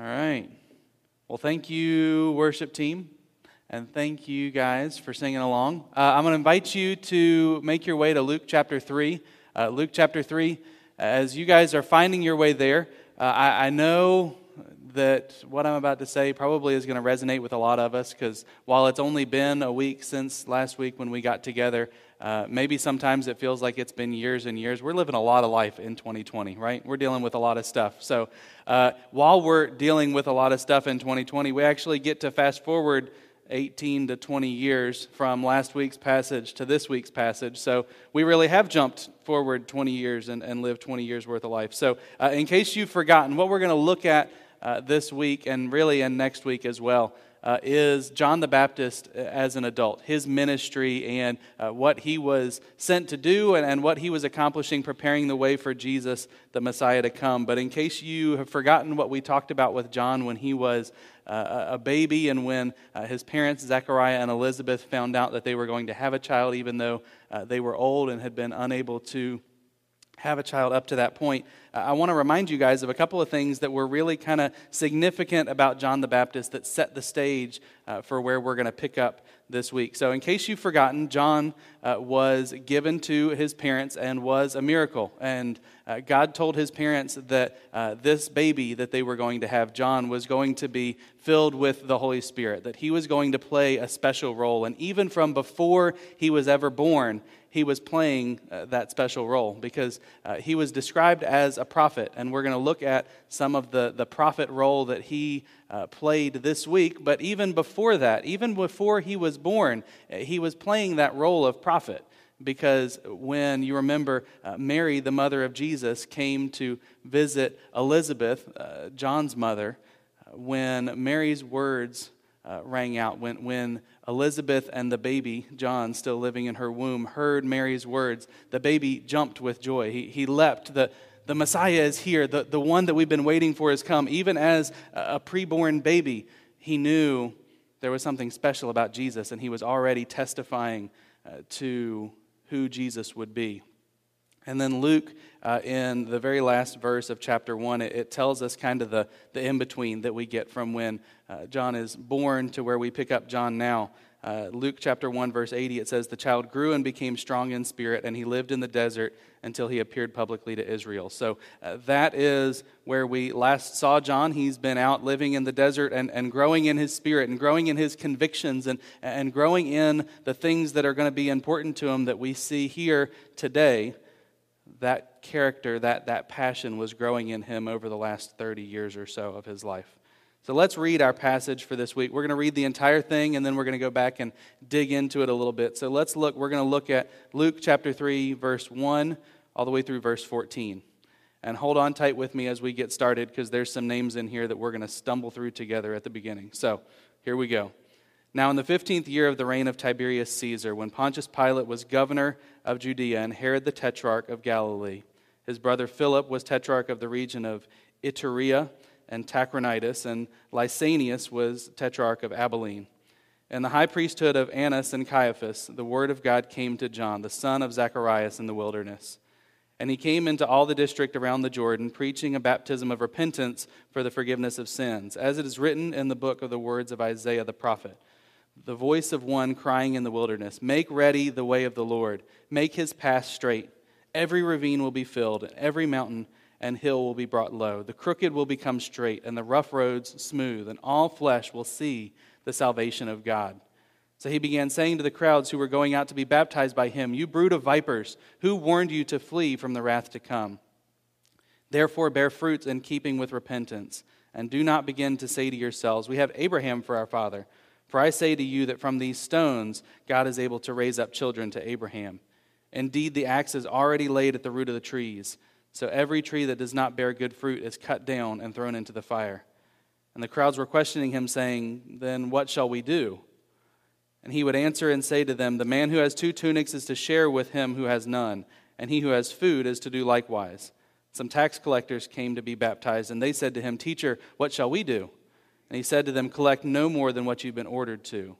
All right. Well, thank you, worship team, and thank you guys for singing along. Uh, I'm going to invite you to make your way to Luke chapter 3. Uh, Luke chapter 3, as you guys are finding your way there, uh, I, I know that what I'm about to say probably is going to resonate with a lot of us because while it's only been a week since last week when we got together, uh, maybe sometimes it feels like it's been years and years. We're living a lot of life in 2020, right? We're dealing with a lot of stuff. So uh, while we're dealing with a lot of stuff in 2020, we actually get to fast forward 18 to 20 years from last week's passage to this week's passage. So we really have jumped forward 20 years and, and lived 20 years worth of life. So, uh, in case you've forgotten, what we're going to look at uh, this week and really in next week as well uh, is John the Baptist uh, as an adult, his ministry and uh, what he was sent to do and, and, what he was accomplishing, preparing the way for Jesus, the Messiah, to come. But in case you have forgotten what we talked about with John when he was uh, a baby and when uh, his parents, Zechariah and Elizabeth, found out that they were going to have a child, even though they were old and had been unable to have a child up to that point, I want to remind you guys of a couple of things that were really kind of significant about John the Baptist that set the stage uh, for where we're going to pick up this week. So, in case you've forgotten, John uh, was given to his parents and was a miracle. And uh, God told his parents that uh, this baby that they were going to have, John, was going to be filled with the Holy Spirit, that he was going to play a special role. And even from before he was ever born, he was playing uh, that special role because uh, he was described as a prophet. And we're going to look at some of the, the prophet role that he uh, played this week. But even before that, even before he was born, uh, he was playing that role of prophet. Because when you remember, uh, Mary, the mother of Jesus, came to visit Elizabeth, uh, John's mother, when Mary's words rang out, when, when Elizabeth and the baby, John, still living in her womb, heard Mary's words, the baby jumped with joy. He, he leapt. The, the Messiah is here. The, the one that we've been waiting for has come. Even as a preborn baby, he knew there was something special about Jesus, and he was already testifying uh, to who Jesus would be. And then Luke, uh, in the very last verse of chapter 1, it, it tells us kind of the, the in between that we get from when uh, John is born to where we pick up John now. Uh, Luke chapter 1, verse 80, it says, The child grew and became strong in spirit, and he lived in the desert until he appeared publicly to Israel. So uh, that is where we last saw John. He's been out living in the desert and, and growing in his spirit and growing in his convictions and, and growing in the things that are going to be important to him that we see here today that character, that, that passion was growing in him over the last 30 years or so of his life. So let's read our passage for this week. We're going to read the entire thing and then we're going to go back and dig into it a little bit. So let's look, we're going to look at Luke chapter 3, verse 1, all the way through verse 14. And hold on tight with me as we get started because there's some names in here that we're going to stumble through together at the beginning. So here we go. Now, in the fifteenth year of the reign of Tiberius Caesar, when Pontius Pilate was governor of Judea and Herod the tetrarch of Galilee, his brother Philip was tetrarch of the region of Iturea and Trachonitis, and Lysanias was tetrarch of Abilene. In the high priesthood of Annas and Caiaphas, the word of God came to John, the son of Zacharias, in the wilderness. And he came into all the district around the Jordan, preaching a baptism of repentance for the forgiveness of sins, as it is written in the book of the words of Isaiah the prophet the voice of one crying in the wilderness Make ready the way of the Lord, make his path straight. Every ravine will be filled, and every mountain and hill will be brought low. The crooked will become straight, and the rough roads smooth, and all flesh will see the salvation of God. So he began saying to the crowds who were going out to be baptized by him, You brood of vipers, who warned you to flee from the wrath to come? Therefore, bear fruits in keeping with repentance, and do not begin to say to yourselves, We have Abraham for our father. For I say to you that from these stones God is able to raise up children to Abraham. Indeed, the axe is already laid at the root of the trees. So every tree that does not bear good fruit is cut down and thrown into the fire. And the crowds were questioning him, saying, Then what shall we do? And he would answer and say to them, The man who has two tunics is to share with him who has none, and he who has food is to do likewise. Some tax collectors came to be baptized, and they said to him, Teacher, what shall we do? And he said to them, Collect no more than what you've been ordered to.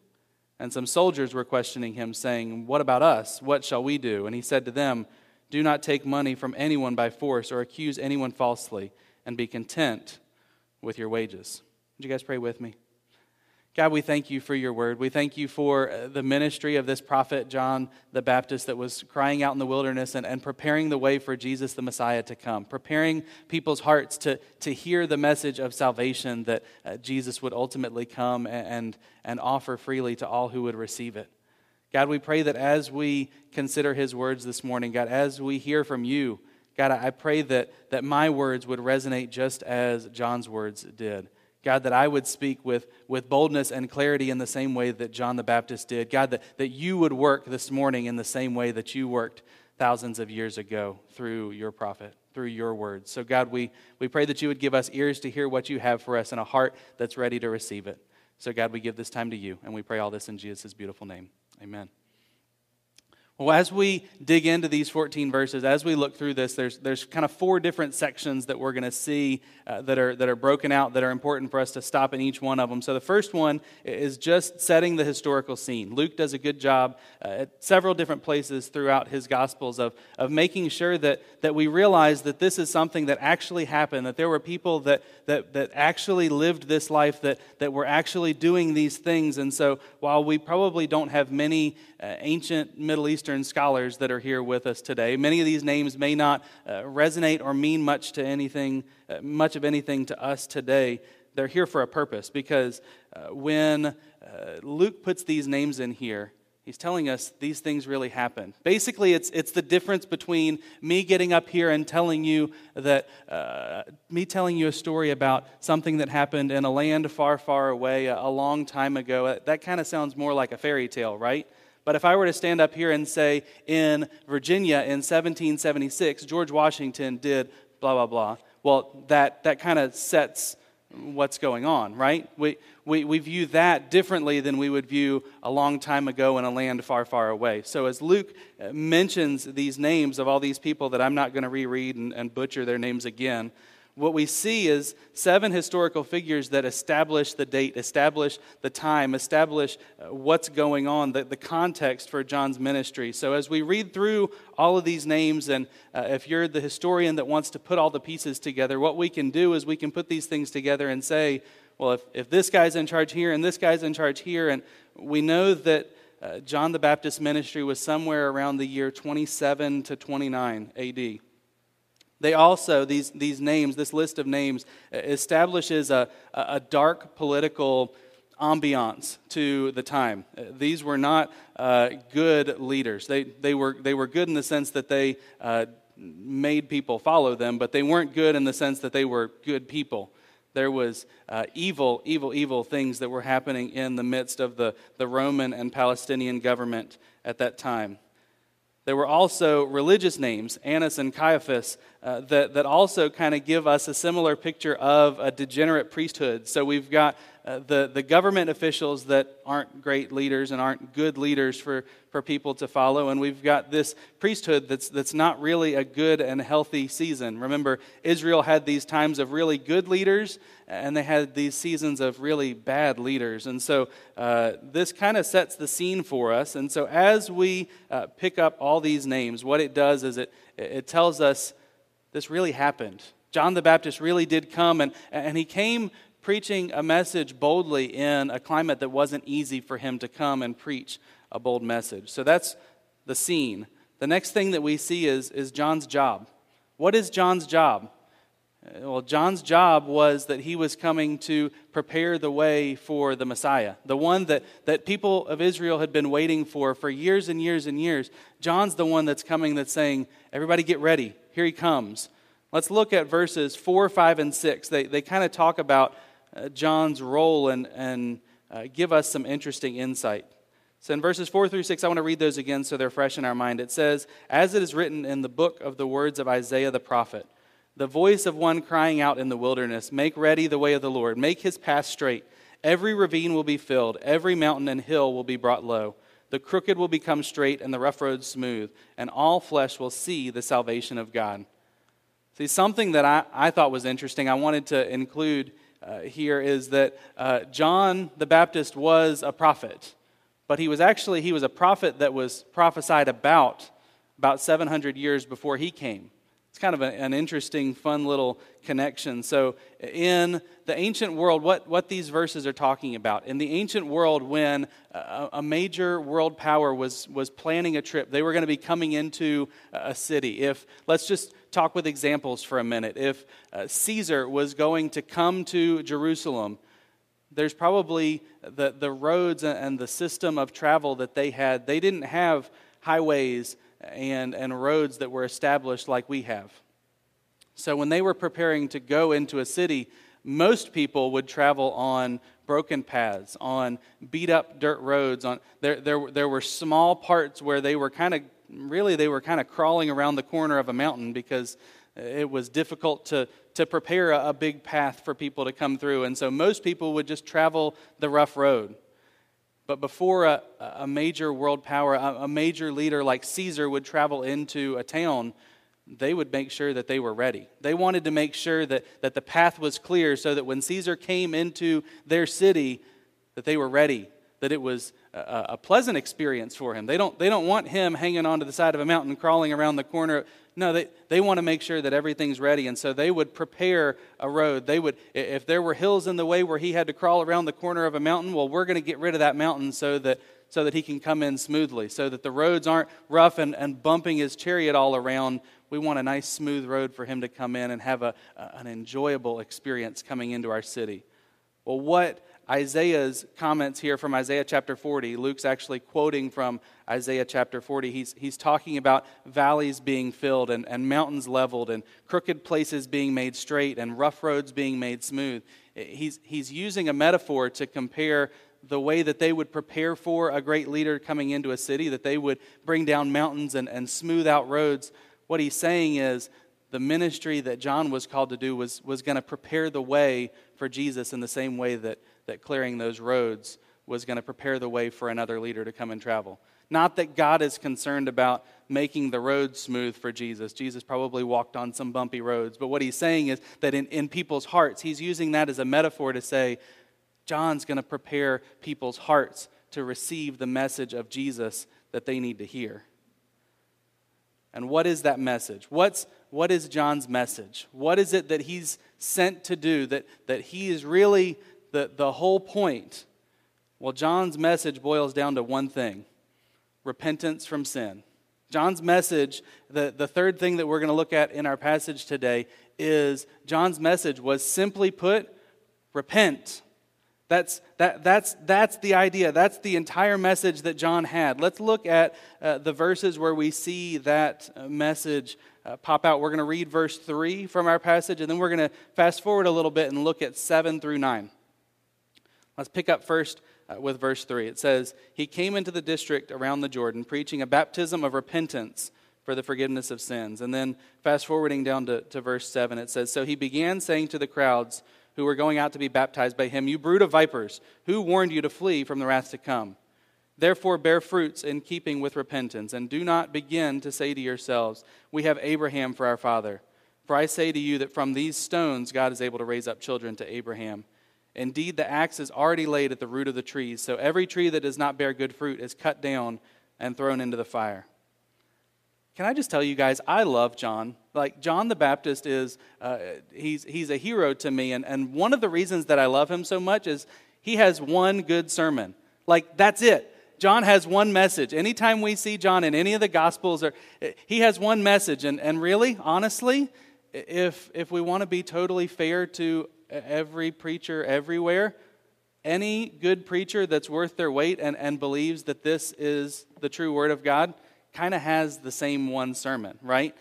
And some soldiers were questioning him, saying, What about us? What shall we do? And he said to them, Do not take money from anyone by force or accuse anyone falsely, and be content with your wages. Would you guys pray with me? God, we thank you for your word. We thank you for uh, the ministry of this prophet, John the Baptist, that was crying out in the wilderness and, and preparing the way for Jesus the Messiah to come, preparing people's hearts to, to hear the message of salvation that uh, Jesus would ultimately come and, and, and offer freely to all who would receive it. God, we pray that as we consider his words this morning, God, as we hear from you, God, I pray that, that my words would resonate just as John's words did. God, that I would speak with, with boldness and clarity in the same way that John the Baptist did. God, that, that you would work this morning in the same way that you worked thousands of years ago through your prophet, through your words. So, God, we, we pray that you would give us ears to hear what you have for us and a heart that's ready to receive it. So, God, we give this time to you, and we pray all this in Jesus' beautiful name. Amen. Well, as we dig into these 14 verses, as we look through this, there's, there's kind of four different sections that we're going to see uh, that, are, that are broken out that are important for us to stop in each one of them. So the first one is just setting the historical scene. Luke does a good job uh, at several different places throughout his Gospels of, of making sure that, that we realize that this is something that actually happened, that there were people that, that, that actually lived this life, that, that were actually doing these things. And so while we probably don't have many uh, ancient Middle Eastern scholars that are here with us today. Many of these names may not uh, resonate or mean much to anything, uh, much of anything to us today. They're here for a purpose because uh, when uh, Luke puts these names in here, He's telling us these things really happen. Basically, it's, it's the difference between me getting up here and telling you that, uh, me telling you a story about something that happened in a land far, far away a, a long time ago. That kind of sounds more like a fairy tale, right? But if I were to stand up here and say, in Virginia in 1776, George Washington did blah, blah, blah, well, that, that kind of sets what's going on, right? We, we, we view that differently than we would view a long time ago in a land far, far away. So, as Luke uh, mentions these names of all these people that I'm not going to reread and, and butcher their names again, what we see is seven historical figures that establish the date, establish the time, establish uh, what's going on, the, the context for John's ministry. So, as we read through all of these names, and uh, if you're the historian that wants to put all the pieces together, what we can do is we can put these things together and say, well, if, if this guy's in charge here and this guy's in charge here, and we know that uh, John the Baptist ministry was somewhere around the year 27 to 29 AD. They also, these, these names, this list of names, establishes a, a dark political ambiance to the time. These were not uh, good leaders. They, they, were, they were good in the sense that they uh, made people follow them, but they weren't good in the sense that they were good people. There was uh, evil, evil, evil things that were happening in the midst of the, the Roman and Palestinian government at that time. There were also religious names, Annas and Caiaphas, uh, that, that also kind of give us a similar picture of a degenerate priesthood. So we've got uh, the, the government officials that aren't great leaders and aren't good leaders for, for people to follow. And we've got this priesthood that's, that's not really a good and healthy season. Remember, Israel had these times of really good leaders, and they had these seasons of really bad leaders. And so uh, this kind of sets the scene for us. And so as we uh, pick up all these names, what it does is it, it tells us this really happened. John the Baptist really did come, and, and he came preaching a message boldly in a climate that wasn't easy for him to come and preach a bold message. So that's the scene. The next thing that we see is, is John's job. What is John's job? Well, John's job was that he was coming to prepare the way for the Messiah, the one that, that people of Israel had been waiting for for years and years and years. John's the one that's coming that's saying, Everybody get ready. Here he comes. Let's look at verses 4, 5, and 6. They, they kind of talk about John's role and, and uh, give us some interesting insight. So in verses 4 through 6, I want to read those again so they're fresh in our mind. It says, As it is written in the book of the words of Isaiah the prophet, the voice of one crying out in the wilderness, Make ready the way of the Lord, make his path straight. Every ravine will be filled, every mountain and hill will be brought low. The crooked will become straight, and the rough roads smooth, and all flesh will see the salvation of God. See, something that I, I thought was interesting, I wanted to include uh, here is that uh, John the Baptist was a prophet, but he was actually he was a prophet that was prophesied about about 700 years before he came. It's kind of a, an interesting, fun little connection. So, in the ancient world, what, what these verses are talking about, in the ancient world, when a, a major world power was, was planning a trip, they were going to be coming into a city. If, let's just talk with examples for a minute. If uh, Caesar was going to come to Jerusalem, there's probably the, the roads and the system of travel that they had, they didn't have highways and, and roads that were established like we have. So when they were preparing to go into a city, most people would travel on broken paths, on beat up dirt roads. On there, there, there were small parts where they were kind of really they were kind of crawling around the corner of a mountain because it was difficult to, to prepare a, a big path for people to come through. And so most people would just travel the rough road. But before a, a major world power, a, a major leader like Caesar would travel into a town, they would make sure that they were ready. They wanted to make sure that, that the path was clear so that when Caesar came into their city, that they were ready, that it was a, a, pleasant experience for him. They don't, they don't want him hanging onto the side of a mountain, crawling around the corner. No, they, they want to make sure that everything's ready. And so they would prepare a road. They would, if there were hills in the way where he had to crawl around the corner of a mountain, well, we're going to get rid of that mountain so that, so that he can come in smoothly, so that the roads aren't rough and, and bumping his chariot all around. We want a nice, smooth road for him to come in and have a, an enjoyable experience coming into our city. Well, what Isaiah's comments here from Isaiah chapter 40. Luke's actually quoting from Isaiah chapter 40. He's, he's talking about valleys being filled and, and mountains leveled and crooked places being made straight and rough roads being made smooth. Eh, he's, he's using a metaphor to compare the way that they would prepare for a great leader coming into a city, that they would bring down mountains and, and smooth out roads. What he's saying is the ministry that John was called to do was, was going to prepare the way for Jesus in the same way that that clearing those roads was going to prepare the way for another leader to come and travel. Not that God is concerned about making the roads smooth for Jesus. Jesus probably walked on some bumpy roads. But what he's saying is that in, in people's hearts, he's using that as a metaphor to say, John's going to prepare people's hearts to receive the message of Jesus that they need to hear. And what is that message? What's, what is John's message? What is it that he's sent to do that, that he is really the, the whole point? Well, John's message boils down to one thing repentance from sin. John's message, the, the third thing that we're going to look at in our passage today, is John's message was simply put, repent. That's, that, that's, that's the idea. That's the entire message that John had. Let's look at uh, the verses where we see that uh, message uh, pop out. We're going to read verse 3 from our passage, and then we're going to fast forward a little bit and look at 7 through 9. Let's pick up first uh, with verse 3. It says, He came into the district around the Jordan, preaching a baptism of repentance for the forgiveness of sins. And then, fast forwarding down to, to verse 7, it says, So he began saying to the crowds who were going out to be baptized by him, You brood of vipers, who warned you to flee from the wrath to come? Therefore, bear fruits in keeping with repentance, and do not begin to say to yourselves, We have Abraham for our father. For I say to you that from these stones God is able to raise up children to Abraham. Indeed, the axe is already laid at the root of the trees, so every tree that does not bear good fruit is cut down and thrown into the fire. Can I just tell you guys, I love John. Like, John the Baptist is, uh, he's, he's a hero to me. And, and one of the reasons that I love him so much is he has one good sermon. Like, that's it. John has one message. Anytime we see John in any of the Gospels, or, he has one message. And, and really, honestly, if, if we want to be totally fair to every preacher everywhere. Any good preacher that's worth their weight and, and believes that this is the true word of God kind of has the same one sermon, right?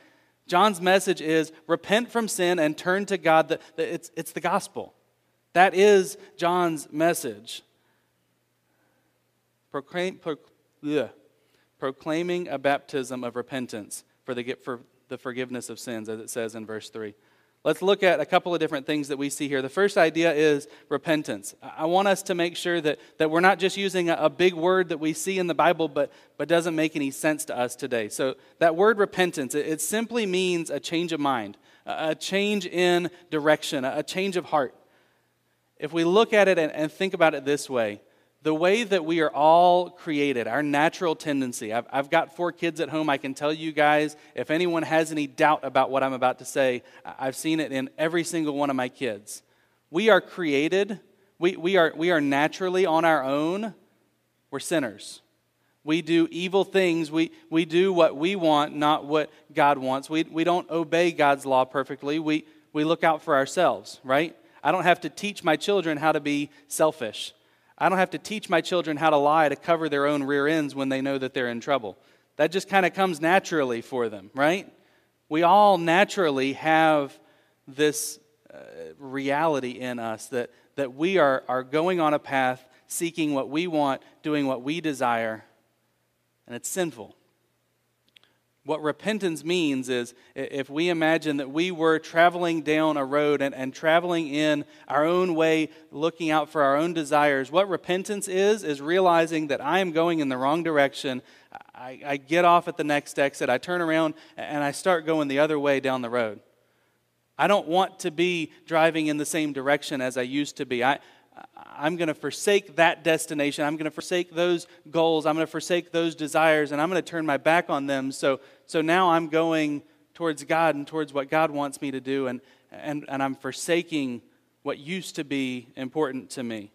John's message is repent from sin and turn to God. The, the, it's, it's the gospel. That is John's message. Proclaim, pro, proclaiming a baptism of repentance for the, for the forgiveness of sins, as it says in verse 3. Let's look at a couple of different things that we see here. The first idea is repentance. I want us to make sure that, that we're not just using a, a, big word that we see in the Bible but, but doesn't make any sense to us today. So, that word repentance, it, it simply means a change of mind, a, a change in direction, a, a, change of heart. If we look at it and, and think about it this way, the way that we are all created, our natural tendency. I've, I've, got four kids at home. I can tell you guys, if anyone has any doubt about what I'm about to say, I've seen it in every single one of my kids. We are created, we, we, are, we are naturally on our own, we're sinners. We do evil things. We, we do what we want, not what God wants. We, we don't obey God's law perfectly. We, we look out for ourselves, right? I don't have to teach my children how to be selfish. I don't have to teach my children how to lie to cover their own rear ends when they know that they're in trouble. That just kind of comes naturally for them, right? We all naturally have this uh, reality in us that, that we are, are going on a path seeking what we want, doing what we desire, and it's sinful. What repentance means is if we imagine that we were traveling down a road and, and traveling in our own way, looking out for our own desires, what repentance is, is realizing that I am going in the wrong direction. I, I get off at the next exit, I turn around, and I start going the other way down the road. I don't want to be driving in the same direction as I used to be. I, I'm going to forsake that destination. I'm going to forsake those goals. I'm going to forsake those desires, and I'm going to turn my back on them. So, so now I'm going towards God and towards what God wants me to do, and, and, and I'm forsaking what used to be important to me.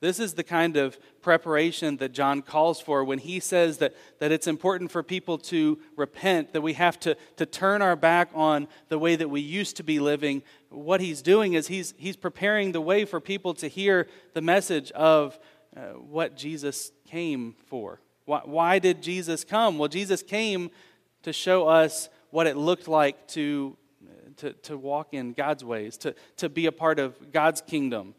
This is the kind of preparation that John calls for when he says that, that it's important for people to repent, that we have to, to turn our back on the way that we used to be living. What he's doing is he's, he's preparing the way for people to hear the message of uh, what Jesus came for. Why, why did Jesus come? Well, Jesus came to show us what it looked like to, to, to walk in God's ways, to, to be a part of God's kingdom.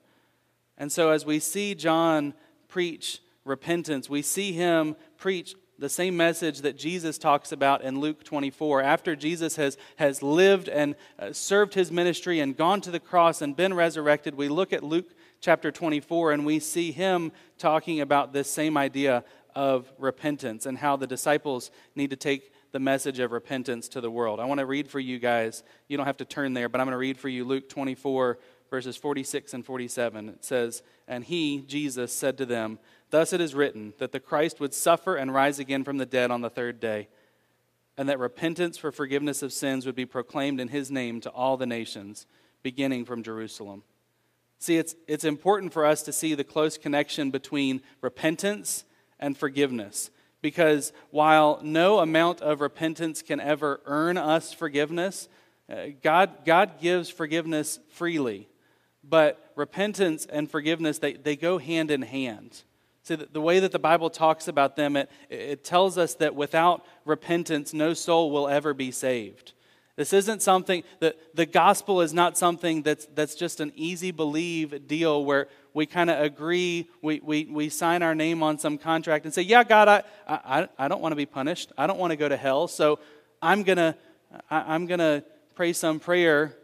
And so, as we see John preach repentance, we see him preach the same message that Jesus talks about in Luke 24. After Jesus has, has lived and uh, served his ministry and gone to the cross and been resurrected, we look at Luke chapter 24 and we see him talking about this same idea of repentance and how the disciples need to take the message of repentance to the world. I want to read for you guys. You don't have to turn there, but I'm going to read for you Luke 24, verses 46 and 47. It says, And he, Jesus, said to them, Thus it is written, that the Christ would suffer and rise again from the dead on the third day, and that repentance for forgiveness of sins would be proclaimed in his name to all the nations, beginning from Jerusalem. See, it's, it's important for us to see the close connection between repentance and forgiveness. Because while no amount of repentance can ever earn us forgiveness, uh, God, God gives forgiveness freely but repentance and forgiveness, they, they go hand in hand. See, the, the way that the Bible talks about them, it, it tells us that without repentance, no soul will ever be saved. This isn't something that the gospel is not something that's, that's just an easy believe deal where we kind of agree, we, we, we sign our name on some contract and say, Yeah, God, I, I, I don't want to be punished. I don't want to go to hell. So I'm going to I'm going to pray some prayer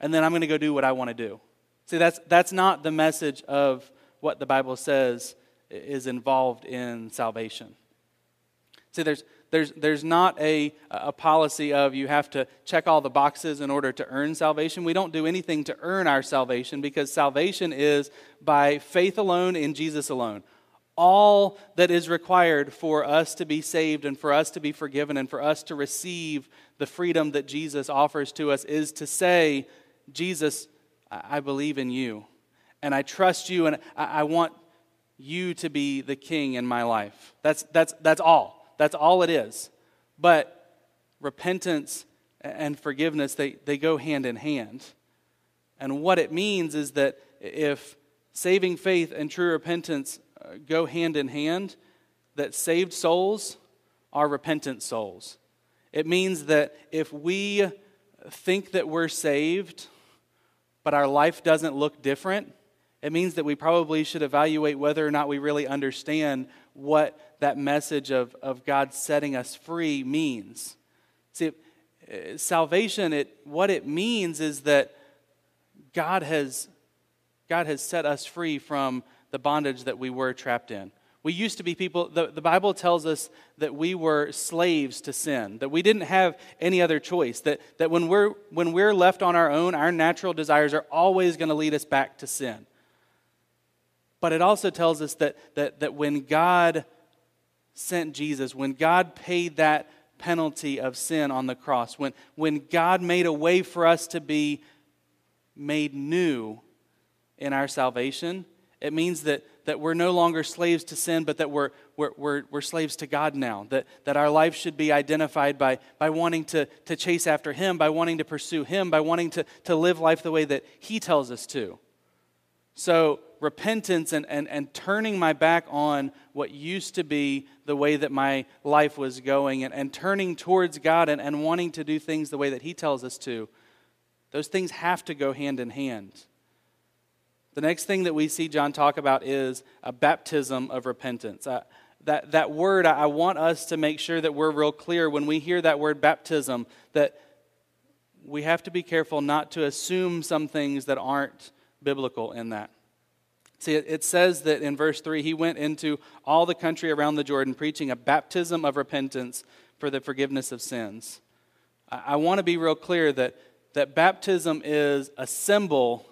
and then I'm going to go do what I want to do. See, that's, that's not the message of what the Bible says is involved in salvation. See, there's, there's, there's not a, a policy of you have to check all the boxes in order to earn salvation. We don't do anything to earn our salvation because salvation is by faith alone in Jesus alone. All that is required for us to be saved and for us to be forgiven and for us to receive the freedom that Jesus offers to us is to say, Jesus, I believe in you and I trust you and I want you to be the king in my life. That's, that's, that's all. That's all it is. But repentance and forgiveness, they, they go hand in hand. And what it means is that if saving faith and true repentance uh, go hand in hand, that saved souls are repentant souls. It means that if we think that we're saved, but our life doesn't look different, it means that we probably should evaluate whether or not we really understand what that message of, of God setting us free means. See, salvation, it, what it means is that God has, God has set us free from the bondage that we were trapped in. We used to be people, the, the Bible tells us that we were slaves to sin, that we didn't have any other choice, that, that when, we're, when we're left on our own, our natural desires are always going to lead us back to sin. But it also tells us that, that, that when God sent Jesus, when God paid that penalty of sin on the cross, when, when God made a way for us to be made new in our salvation, it means that, that we're no longer slaves to sin, but that we're, we're, we're, we're, slaves to God now. That, that our life should be identified by, by wanting to, to chase after Him, by wanting to pursue Him, by wanting to, to live life the way that He tells us to. So, repentance and, and, and turning my back on what used to be the way that my life was going and, and turning towards God and, and wanting to do things the way that He tells us to, those things have to go hand in hand. The next thing that we see John talk about is a baptism of repentance. Uh, that, that word, I want us to make sure that we're real clear when we hear that word baptism, that we have to be careful not to assume some things that aren't biblical in that. See, it says that in verse 3, he went into all the country around the Jordan preaching a baptism of repentance for the forgiveness of sins. I, I want to be real clear that, that baptism is a symbol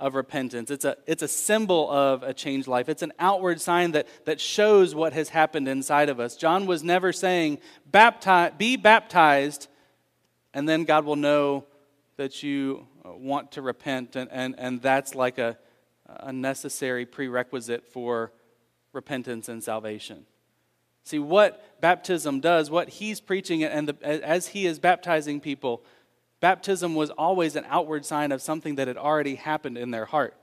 of repentance. It's a, it's a symbol of a changed life. It's an outward sign that, that shows what has happened inside of us. John was never saying, Baptize, be baptized, and then God will know that you uh, want to repent, and, and, and that's like a, a necessary prerequisite for repentance and salvation. See, what baptism does, what he's preaching, and the, as he is baptizing people, Baptism was always an outward sign of something that had already happened in their heart.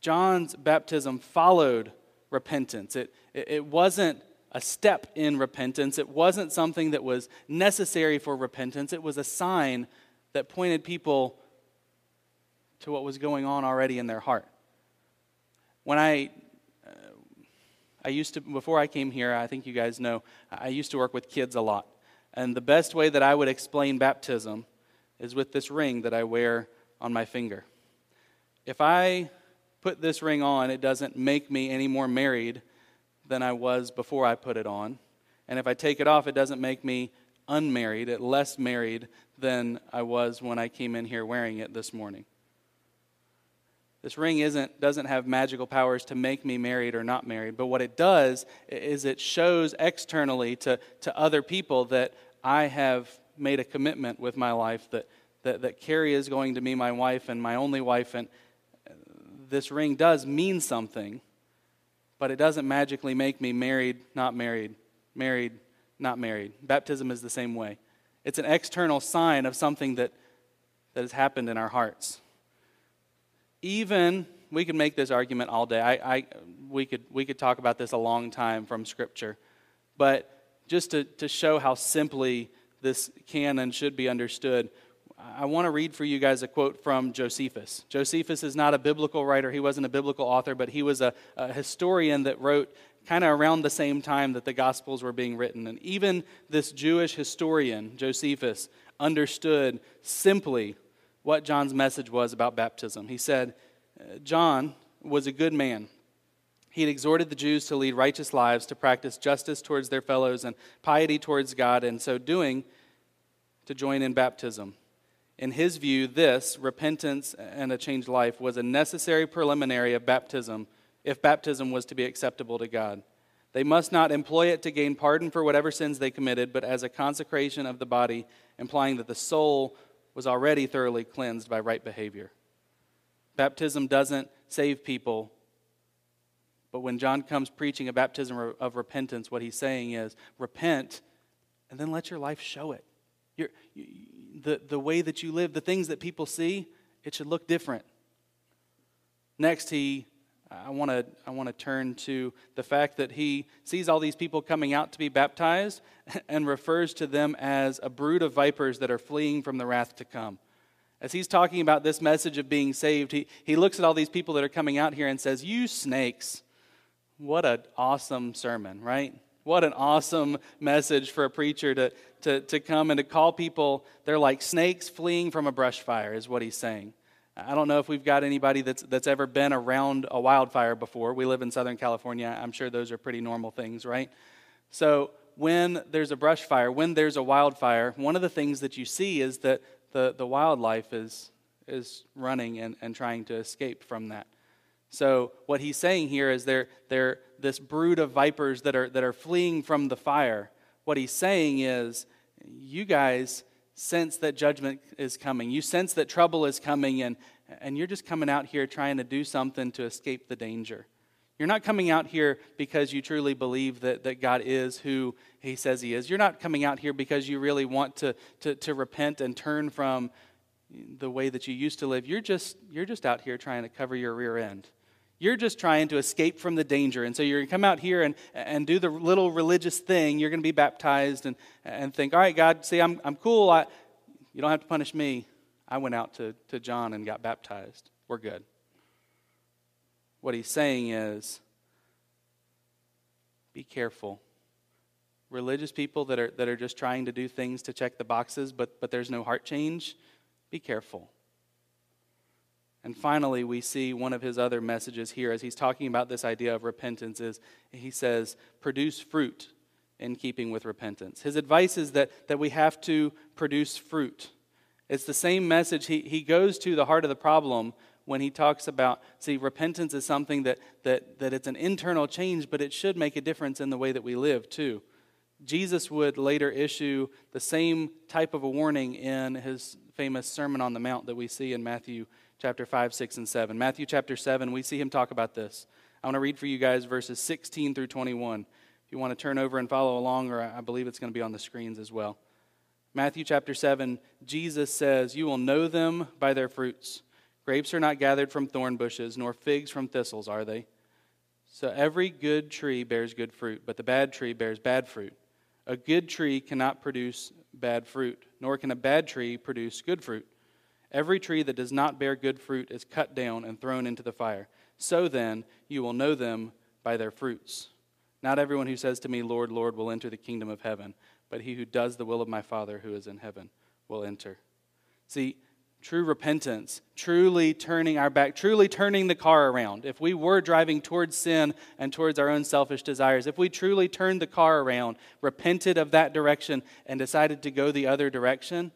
John's baptism followed repentance. It, it, wasn't a step in repentance, it wasn't something that was necessary for repentance. It was a sign that pointed people to what was going on already in their heart. When I uh, I used to before I came here, I think you guys know, I used to work with kids a lot. And the best way that I would explain baptism is with this ring that I wear on my finger. If I put this ring on, it doesn't make me any more married than I was before I put it on. And if I take it off, it doesn't make me unmarried, it less married than I was when I came in here wearing it this morning. This ring isn't, doesn't have magical powers to make me married or not married, but what it does is it shows externally to, to other people that I have made a commitment with my life that, that, that Carrie is going to be my wife and my only wife, and this ring does mean something, but it doesn't magically make me married, not married, married, not married. Baptism is the same way. It's an external sign of something that, that has happened in our hearts. Even, we could make this argument all day. I, I, we, could, we could talk about this a long time from Scripture. But just to, to show how simply this can and should be understood, I want to read for you guys a quote from Josephus. Josephus is not a biblical writer, he wasn't a biblical author, but he was a, a historian that wrote kind of around the same time that the Gospels were being written. And even this Jewish historian, Josephus, understood simply what John's message was about baptism. He said, uh, John was a good man. He had exhorted the Jews to lead righteous lives, to practice justice towards their fellows, and piety towards God, and so doing, to join in baptism. In his view, this, repentance and a changed life, was a necessary preliminary of baptism if baptism was to be acceptable to God. They must not employ it to gain pardon for whatever sins they committed, but as a consecration of the body, implying that the soul was already thoroughly cleansed by right behavior. Baptism doesn't save people but when John comes preaching a baptism of repentance, what he's saying is repent and then let your life show it. Your, the, the way that you live, the things that people see, it should look different. Next, he, I want to I wanna turn to the fact that he sees all these people coming out to be baptized and refers to them as a brood of vipers that are fleeing from the wrath to come. As he's talking about this message of being saved, he, he looks at all these people that are coming out here and says, You snakes. What an awesome sermon, right? What an awesome message for a preacher to, to, to come and to call people, they're like snakes fleeing from a brush fire, is what he's saying. I don't know if we've got anybody that's, that's ever been around a wildfire before. We live in Southern California. I'm sure those are pretty normal things, right? So, when there's a brush fire, when there's a wildfire, one of the things that you see is that the, the wildlife is, is running and, and trying to escape from that. So, what he's saying here is they're, they're this brood of vipers that are, that are fleeing from the fire. What he's saying is, you guys sense that judgment is coming. You sense that trouble is coming, and, and you're just coming out here trying to do something to escape the danger. You're not coming out here because you truly believe that, that God is who He says He is. You're not coming out here because you really want to, to, to repent and turn from the way that you used to live. You're just, you're just out here trying to cover your rear end. You're just trying to escape from the danger. And so you're going to come out here and, and do the little religious thing. You're going to be baptized and, and think, all right, God, see, I'm, I'm cool. I, you don't have to punish me. I went out to, to John and got baptized. We're good. What he's saying is be careful. Religious people that are, that are just trying to do things to check the boxes, but, but there's no heart change, be careful. And finally, we see one of his other messages here as he's talking about this idea of repentance is he says, produce fruit in keeping with repentance. His advice is that, that we have to produce fruit. It's the same message. He, he goes to the heart of the problem when he talks about, see, repentance is something that, that, that it's an internal change, but it should make a difference in the way that we live too. Jesus would later issue the same type of a warning in his famous Sermon on the Mount that we see in Matthew chapter 5, 6, and 7. Matthew chapter 7, we see him talk about this. I want to read for you guys verses 16 through 21. If you want to turn over and follow along, or I believe it's going to be on the screens as well. Matthew chapter 7, Jesus says, You will know them by their fruits. Grapes are not gathered from thorn bushes, nor figs from thistles, are they? So every good tree bears good fruit, but the bad tree bears bad fruit. A good tree cannot produce bad fruit, nor can a bad tree produce good fruit. Every tree that does not bear good fruit is cut down and thrown into the fire. So then, you will know them by their fruits. Not everyone who says to me, Lord, Lord, will enter the kingdom of heaven, but he who does the will of my Father who is in heaven will enter. See, true repentance, truly turning our back, truly turning the car around. If we were driving towards sin and towards our own selfish desires, if we truly turned the car around, repented of that direction, and decided to go the other direction,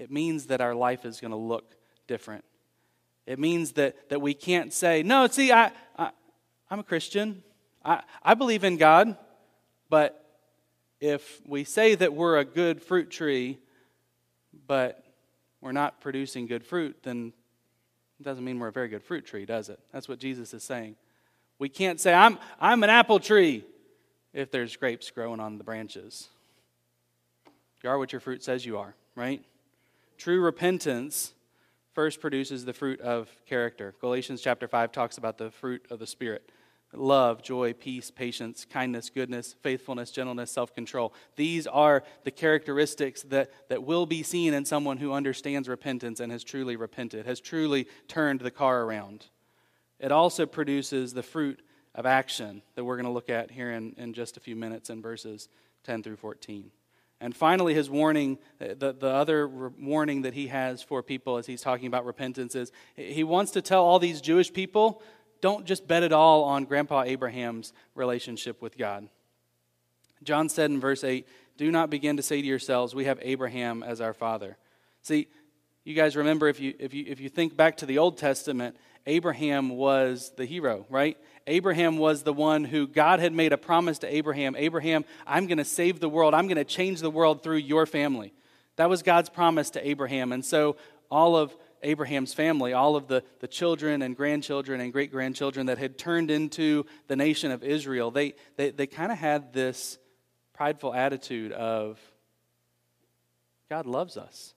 it means that our life is going to look different. It means that, that we can't say, no, see, I, I, I'm a Christian. I, I believe in God. But if we say that we're a good fruit tree, but we're not producing good fruit, then it doesn't mean we're a very good fruit tree, does it? That's what Jesus is saying. We can't say, I'm, I'm an apple tree if there's grapes growing on the branches. You are what your fruit says you are, right? True repentance first produces the fruit of character. Galatians chapter 5 talks about the fruit of the Spirit love, joy, peace, patience, kindness, goodness, faithfulness, gentleness, self control. These are the characteristics that, that will be seen in someone who understands repentance and has truly repented, has truly turned the car around. It also produces the fruit of action that we're going to look at here in, in just a few minutes in verses 10 through 14. And finally, his warning, uh, the, the other warning that he has for people as he's talking about repentance is he wants to tell all these Jewish people don't just bet it all on Grandpa Abraham's relationship with God. John said in verse 8, Do not begin to say to yourselves, We have Abraham as our father. See, you guys remember if you, if you, if you think back to the Old Testament, Abraham was the hero, right? Abraham was the one who God had made a promise to Abraham Abraham, I'm going to save the world. I'm going to change the world through your family. That was God's promise to Abraham. And so all of Abraham's family, all of the, the children and grandchildren and great grandchildren that had turned into the nation of Israel, they, they, they kind of had this prideful attitude of God loves us.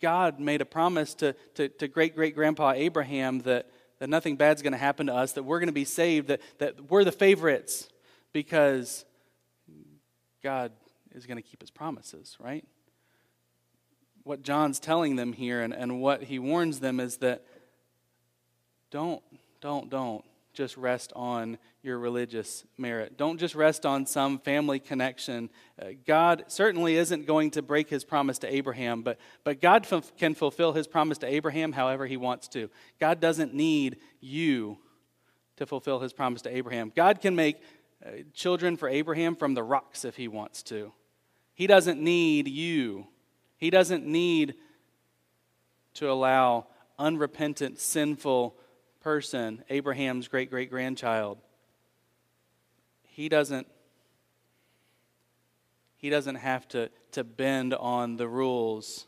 God made a promise to, to, to great great grandpa Abraham that, that nothing bad's going to happen to us, that we're going to be saved, that, that we're the favorites because God is going to keep his promises, right? what John's telling them here and, and what he warns them is that don't, don't, don't just rest on your religious merit. Don't just rest on some family connection. Uh, God certainly isn't going to break his promise to Abraham, but, but God f- can fulfill his promise to Abraham however he wants to. God doesn't need you to fulfill his promise to Abraham. God can make uh, children for Abraham from the rocks if he wants to. He doesn't need you he doesn't need to allow unrepentant, sinful person, Abraham's great great grandchild, he doesn't he doesn't have to, to bend on the rules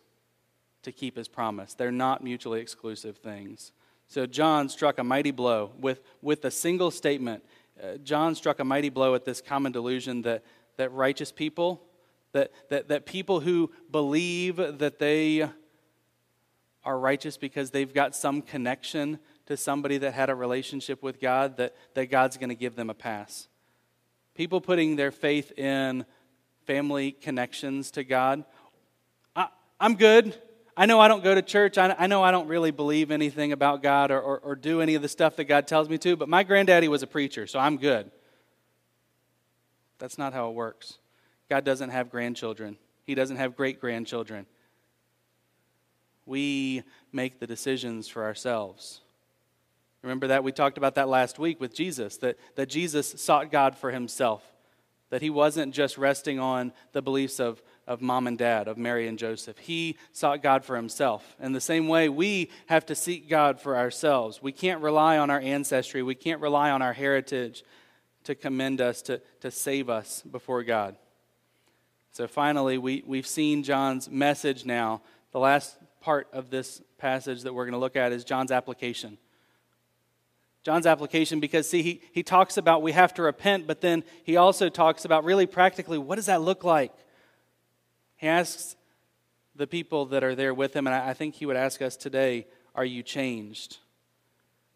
to keep his promise. They're not mutually exclusive things. So John struck a mighty blow with, with a single statement. Uh, John struck a mighty blow at this common delusion that, that righteous people, that, that, that people who believe that they are righteous because they've got some connection to somebody that had a relationship with God, that, that God's going to give them a pass. People putting their faith in family connections to God. I, am good. I know I don't go to church. I, I, know I don't really believe anything about God or, or, or do any of the stuff that God tells me to, but my granddaddy was a preacher, so I'm good. That's not how it works. God doesn't have grandchildren, He doesn't have great grandchildren. We make the decisions for ourselves. Remember that? We talked about that last week with Jesus, that, that Jesus sought God for himself that he wasn't just resting on the beliefs of, of mom and dad, of Mary and Joseph. He sought God for himself. In the same way, we have to seek God for ourselves. We can't rely on our ancestry, we can't rely on our heritage to commend us, to, to save us before God. So finally, we, we've seen John's message now. The last part of this passage that we're going to look at is John's application. John's application because, see, he, he talks about we have to repent, but then he also talks about really practically what does that look like? He asks the people that are there with him, and I, I think he would ask us today, are you changed?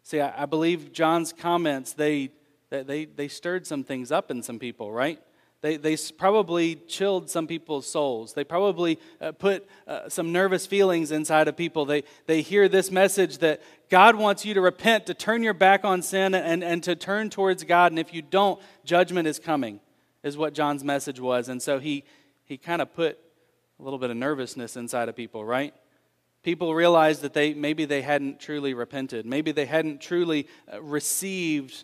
See, I, I believe John's comments, they, they, they stirred some things up in some people, right? They, they probably chilled some people's souls. They probably uh, put uh, some nervous feelings inside of people. They, they hear this message that God wants you to repent, to turn your back on sin, and, and to turn towards God. And if you don't, judgment is coming, is what John's message was. And so he, he kind of put a little bit of nervousness inside of people, right? People realized that they maybe they hadn't truly repented. Maybe they hadn't truly uh, received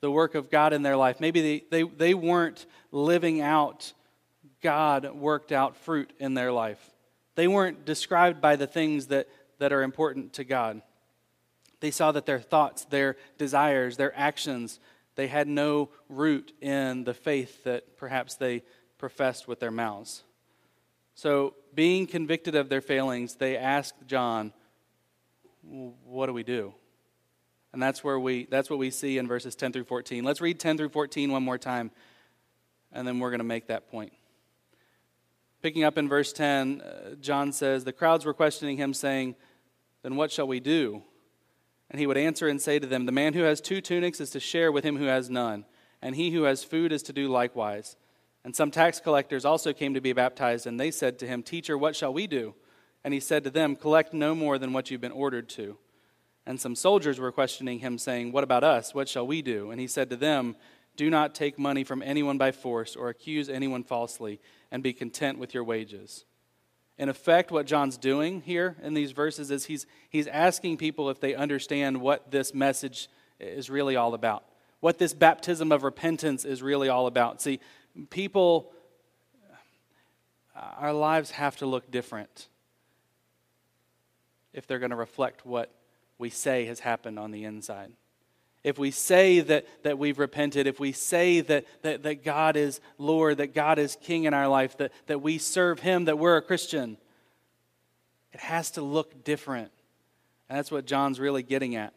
the work of God in their life. Maybe they, they, they weren't living out God worked out fruit in their life. They weren't described by the things that, that are important to God. They saw that their thoughts, their desires, their actions, they had no root in the faith that perhaps they professed with their mouths. So, being convicted of their failings, they asked John, What do we do? And that's where we that's what we see in verses 10 through 14. Let's read 10 through 14 one more time and then we're going to make that point. Picking up in verse 10, uh, John says, The crowds were questioning him, saying, Then what shall we do? And he would answer and say to them, The man who has two tunics is to share with him who has none, and he who has food is to do likewise. And some tax collectors also came to be baptized, and they said to him, Teacher, what shall we do? And he said to them, Collect no more than what you've been ordered to. And some soldiers were questioning him, saying, What about us? What shall we do? And he said to them, Do not take money from anyone by force or accuse anyone falsely, and be content with your wages. In effect, what John's doing here in these verses is he's, he's asking people if they understand what this message is really all about, what this baptism of repentance is really all about. See, people, uh, our lives have to look different if they're going to reflect what we say has happened on the inside. If we say that, that we've repented, if we say that, that, that God is Lord, that God is King in our life, that, that we serve Him, that we're a Christian, it has to look different. And that's what John's really getting at.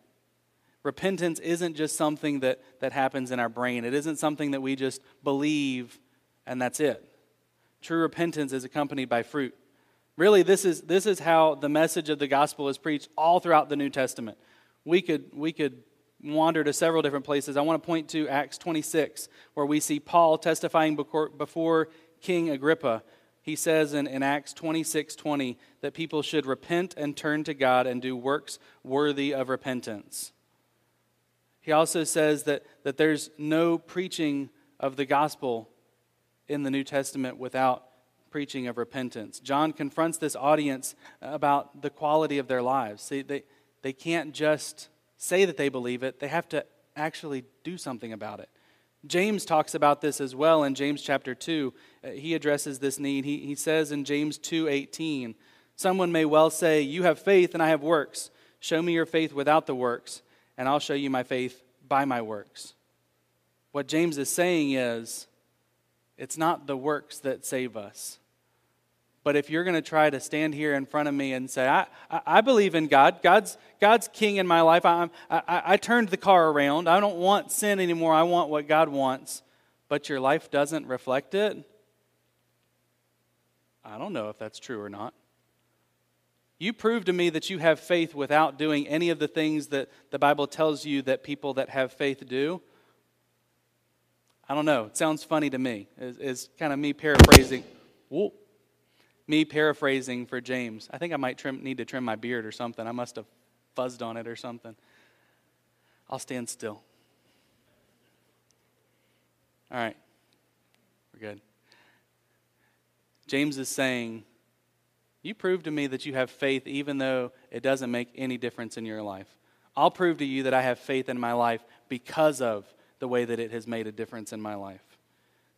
Repentance isn't just something that, that happens in our brain, it isn't something that we just believe and that's it. True repentance is accompanied by fruit. Really, this is, this is how the message of the gospel is preached all throughout the New Testament. We could, we could wander to several different places. I want to point to Acts 26, where we see Paul testifying before, King Agrippa. He says in, in Acts 26 20 that people should repent and turn to God and do works worthy of repentance. He also says that, that there's no preaching of the gospel in the New Testament without preaching of repentance. John confronts this audience about the quality of their lives. See, they, they can't just say that they believe it, they have to actually do something about it. James talks about this as well in James chapter 2. Uh, he addresses this need. He, he says in James 2:18, "Someone may well say, "You have faith and I have works. Show me your faith without the works, and I'll show you my faith by my works. What James is saying is, it's not the works that save us. But if you're going to try to stand here in front of me and say, I, I, believe in God, God's, God's king in my life, I, I, I turned the car around, I don't want sin anymore, I want what God wants, but your life doesn't reflect it, I don't know if that's true or not. You prove to me that you have faith without doing any of the things that the Bible tells you that people that have faith do. I don't know. It sounds funny to me. It's kind of me paraphrasing. Whoa me paraphrasing for James. I think I might trim, need to trim my beard or something. I must have fuzzed on it or something. I'll stand still. All right. We're good. James is saying, You prove to me that you have faith even though it doesn't make any difference in your life. I'll prove to you that I have faith in my life because of the way that it has made a difference in my life.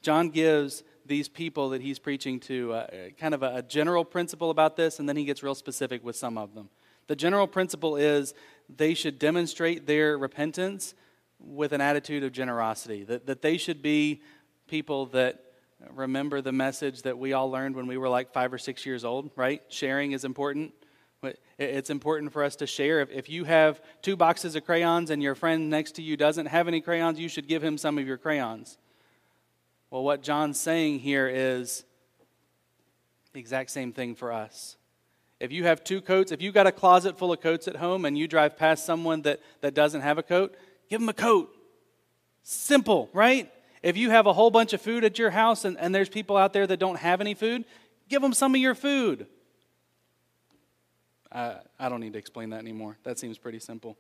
John gives these people that he's preaching to uh, kind of a, a general principle about this, and then he gets real specific with some of them. The general principle is they should demonstrate their repentance with an attitude of generosity, that, that they should be people that remember the message that we all learned when we were like five or six years old, right? Sharing is important. It's important for us to share. If, if you have two boxes of crayons and your friend next to you doesn't have any crayons, you should give him some of your crayons. Well, what John's saying here is the exact same thing for us. If you have two coats, if you've got a closet full of coats at home and you drive past someone that, that doesn't have a coat, give them a coat. Simple, right? If you have a whole bunch of food at your house and, and there's people out there that don't have any food, give them some of your food. Uh, I don't need to explain that anymore. That seems pretty simple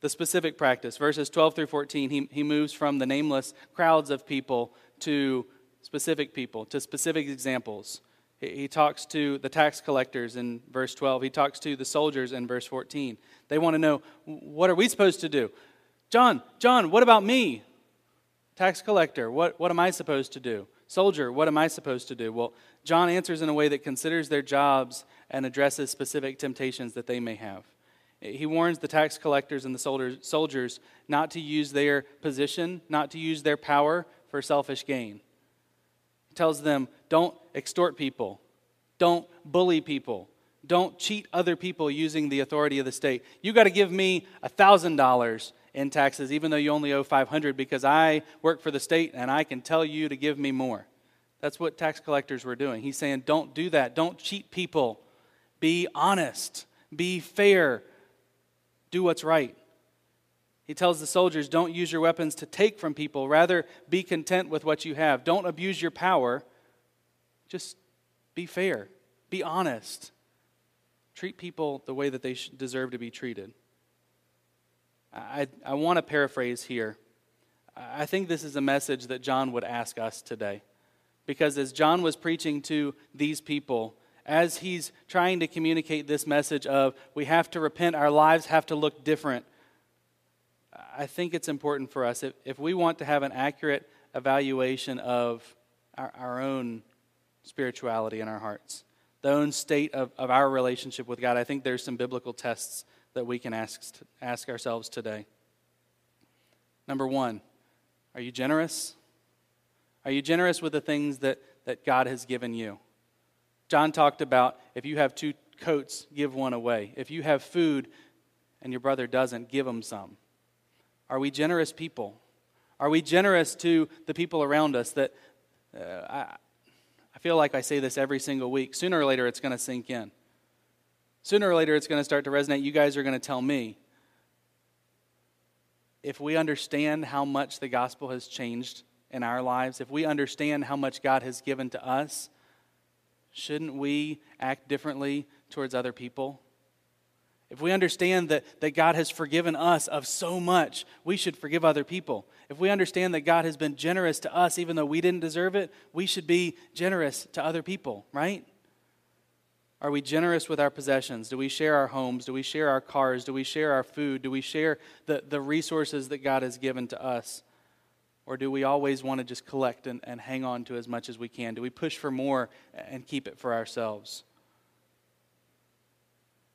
the specific practice. Verses 12 through 14, he, he moves from the nameless crowds of people to specific people, to specific examples. He, talks to the tax collectors in verse 12. He talks to the soldiers in verse 14. They want to know, what are we supposed to do? John, John, what about me? Tax collector, what, what am I supposed to do? Soldier, what am I supposed to do? Well, John answers in a way that considers their jobs and addresses specific temptations that they may have. He warns the tax collectors and the soldiers not to use their position, not to use their power for selfish gain. He tells them, don't extort people, don't bully people, don't cheat other people using the authority of the state. You got to give me $1,000 in taxes, even though you only owe 500 because I work for the state and I can tell you to give me more. That's what tax collectors were doing. He's saying, don't do that. Don't cheat people. Be honest. Be fair do what's right. He tells the soldiers, don't use your weapons to take from people. Rather, be content with what you have. Don't abuse your power. Just be fair, be honest. Treat people the way that they deserve to be treated. I, I want to paraphrase here. I think this is a message that John would ask us today. Because as John was preaching to these people, as he's trying to communicate this message of we have to repent, our lives have to look different, I think it's important for us, if, if we want to have an accurate evaluation of our, our own spirituality in our hearts, the own state of, of our relationship with God, I think there's some biblical tests that we can ask, ask ourselves today. Number one, are you generous? Are you generous with the things that, that God has given you? John talked about if you have two coats, give one away. If you have food and your brother doesn't, give him some. Are we generous people? Are we generous to the people around us that uh, I, I feel like I say this every single week. Sooner or later, it's going to sink in. Sooner or later, it's going to start to resonate. You guys are going to tell me. If we understand how much the gospel has changed in our lives, if we understand how much God has given to us, shouldn't we act differently towards other people? If we understand that, that God has forgiven us of so much, we should forgive other people. If we understand that God has been generous to us even though we didn't deserve it, we should be generous to other people, right? Are we generous with our possessions? Do we share our homes? Do we share our cars? Do we share our food? Do we share the, the resources that God has given to us? Or do we always want to just collect and, and hang on to as much as we can? Do we push for more and keep it for ourselves?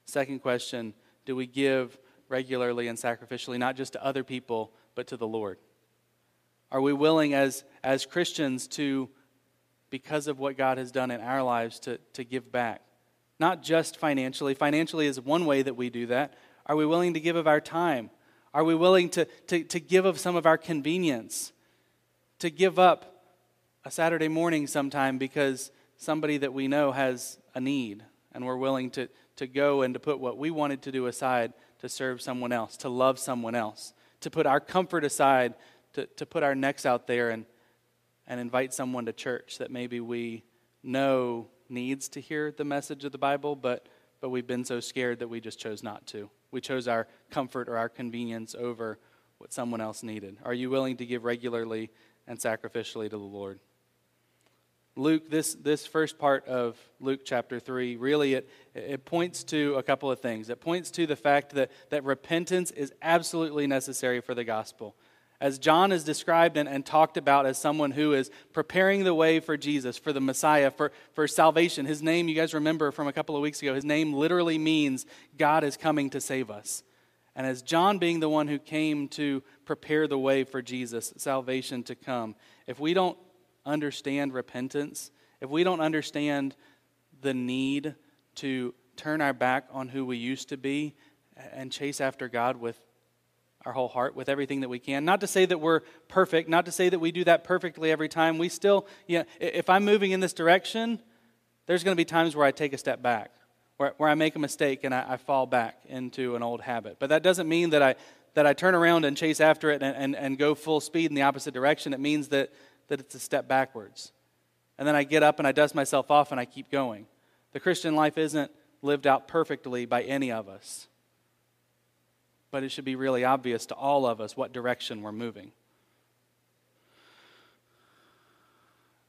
Second question Do we give regularly and sacrificially, not just to other people, but to the Lord? Are we willing as, as Christians to, because of what God has done in our lives, to, to give back? Not just financially. Financially is one way that we do that. Are we willing to give of our time? Are we willing to, to, to give of some of our convenience? To give up a Saturday morning sometime because somebody that we know has a need and we're willing to, to go and to put what we wanted to do aside to serve someone else, to love someone else, to put our comfort aside, to, to put our necks out there and, and invite someone to church that maybe we know needs to hear the message of the Bible, but, but we've been so scared that we just chose not to. We chose our comfort or our convenience over what someone else needed. Are you willing to give regularly and sacrificially to the Lord? Luke, this, this first part of Luke chapter 3, really it, it points to a couple of things. It points to the fact that, that repentance is absolutely necessary for the gospel. As John is described and, and talked about as someone who is preparing the way for Jesus, for the Messiah, for, for salvation. His name, you guys remember from a couple of weeks ago, his name literally means God is coming to save us. And as John being the one who came to prepare the way for Jesus, salvation to come, if we don't understand repentance, if we don't understand the need to turn our back on who we used to be and chase after God with our whole heart, with everything that we can. Not to say that we're perfect, not to say that we do that perfectly every time. We still, you know, if I'm moving in this direction, there's going to be times where I take a step back, where, where I make a mistake and I, I fall back into an old habit. But that doesn't mean that I, that I turn around and chase after it and, and, and go full speed in the opposite direction. It means that that it's a step backwards. And then I get up and I dust myself off and I keep going. The Christian life isn't lived out perfectly by any of us, but it should be really obvious to all of us what direction we're moving.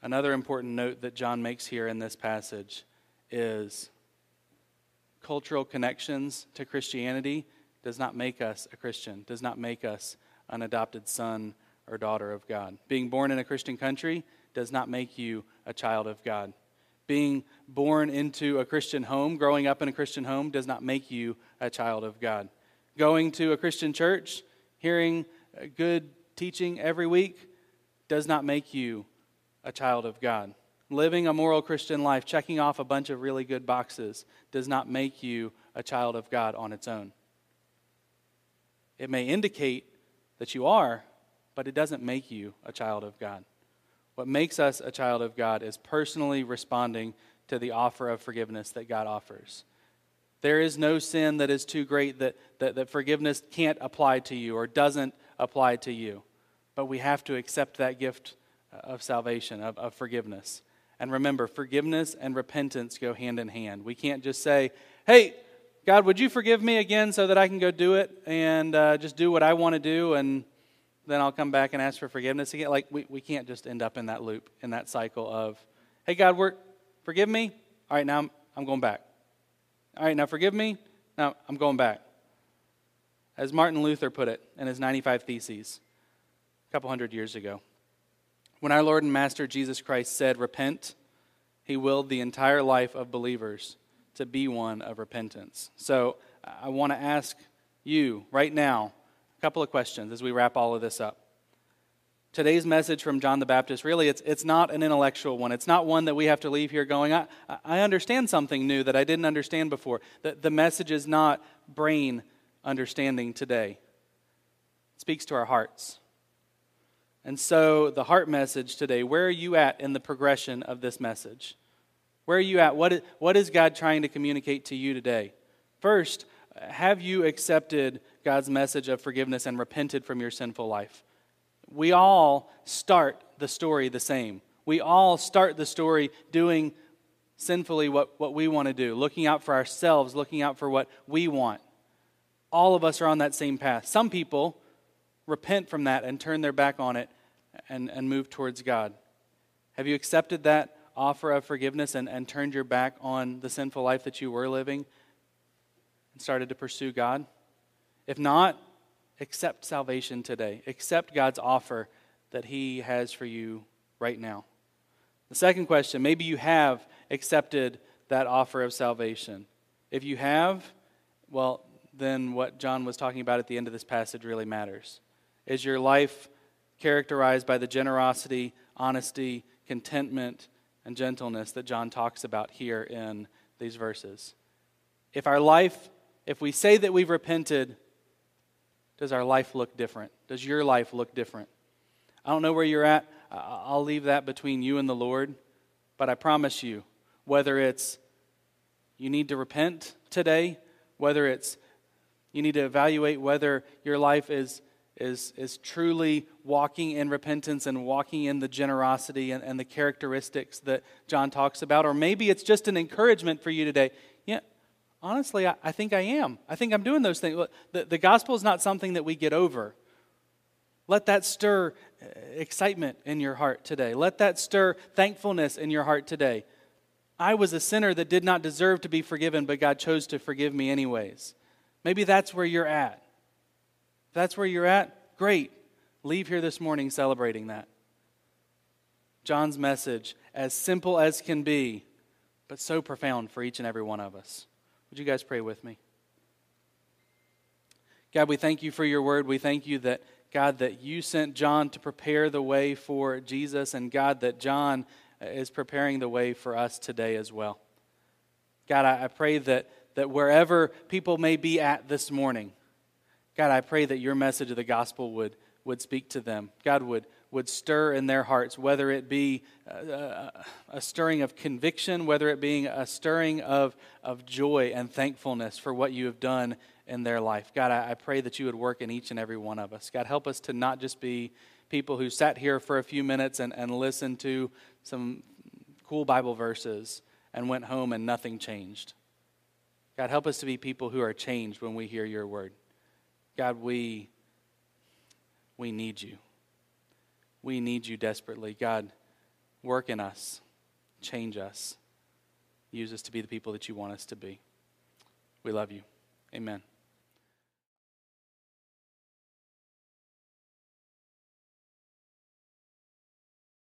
Another important note that John makes here in this passage is cultural connections to Christianity does not make us a Christian, does not make us an adopted son or daughter of God. Being born in a Christian country does not make you a child of God. Being born into a Christian home, growing up in a Christian home, does not make you a child of God. Going to a Christian church, hearing good teaching every week, does not make you a child of God. Living a moral Christian life, checking off a bunch of really good boxes, does not make you a child of God on its own. It may indicate that you are, but it doesn't make you a child of God. What makes us a child of God is personally responding to the offer of forgiveness that God offers. There is no sin that is too great that, that, that forgiveness can't apply to you or doesn't apply to you. But we have to accept that gift of salvation, of, of forgiveness. And remember, forgiveness and repentance go hand in hand. We can't just say, hey, God, would you forgive me again so that I can go do it and uh, just do what I want to do and then I'll come back and ask for forgiveness again. Like, we, we can't just end up in that loop, in that cycle of, hey, God, work, forgive me. All right, now I'm, I'm going back. All right, now forgive me. Now I'm going back. As Martin Luther put it in his 95 Theses a couple hundred years ago, when our Lord and Master Jesus Christ said, Repent, he willed the entire life of believers to be one of repentance. So I want to ask you right now couple of questions as we wrap all of this up. Today's message from John the Baptist, really, it's, it's not an intellectual one. It's not one that we have to leave here going, I, I understand something new that I didn't understand before. The, the message is not brain understanding today, it speaks to our hearts. And so, the heart message today, where are you at in the progression of this message? Where are you at? What is, what is God trying to communicate to you today? First, have you accepted God's message of forgiveness and repented from your sinful life. We all start the story the same. We all start the story doing sinfully what, what we want to do, looking out for ourselves, looking out for what we want. All of us are on that same path. Some people repent from that and turn their back on it and, and move towards God. Have you accepted that offer of forgiveness and, and turned your back on the sinful life that you were living and started to pursue God? If not, accept salvation today. Accept God's offer that He has for you right now. The second question maybe you have accepted that offer of salvation. If you have, well, then what John was talking about at the end of this passage really matters. Is your life characterized by the generosity, honesty, contentment, and gentleness that John talks about here in these verses? If our life, if we say that we've repented, does our life look different? Does your life look different? I don't know where you're at. I'll leave that between you and the Lord. But I promise you, whether it's you need to repent today, whether it's you need to evaluate whether your life is, is, is truly walking in repentance and walking in the generosity and, and the characteristics that John talks about, or maybe it's just an encouragement for you today. Yeah, honestly, I, I think I am. I think I'm doing those things. The, the gospel is not something that we get over. Let that stir uh, excitement in your heart today. Let that stir thankfulness in your heart today. I was a sinner that did not deserve to be forgiven, but God chose to forgive me anyways. Maybe that's where you're at. If that's where you're at, great. Leave here this morning celebrating that. John's message, as simple as can be, but so profound for each and every one of us. Would you guys pray with me? God, we thank you for your word. We thank you that God, that you sent John to prepare the way for Jesus, and God, that John uh, is preparing the way for us today as well. God, I, pray that, that wherever people may be at this morning, God, I pray that your message of the gospel would, would speak to them. God would, would stir in their hearts, whether it be uh, a, a, stirring of conviction, whether it being a stirring of, of joy and thankfulness for what you have done in their life. God, I, I pray that you would work in each and every one of us. God, help us to not just be people who sat here for a few minutes and, and listened to some cool Bible verses and went home and nothing changed. God, help us to be people who are changed when we hear your word. God, we, we need you. We need you desperately. God, work in us, change us, use us to be the people that you want us to be. We love you. Amen.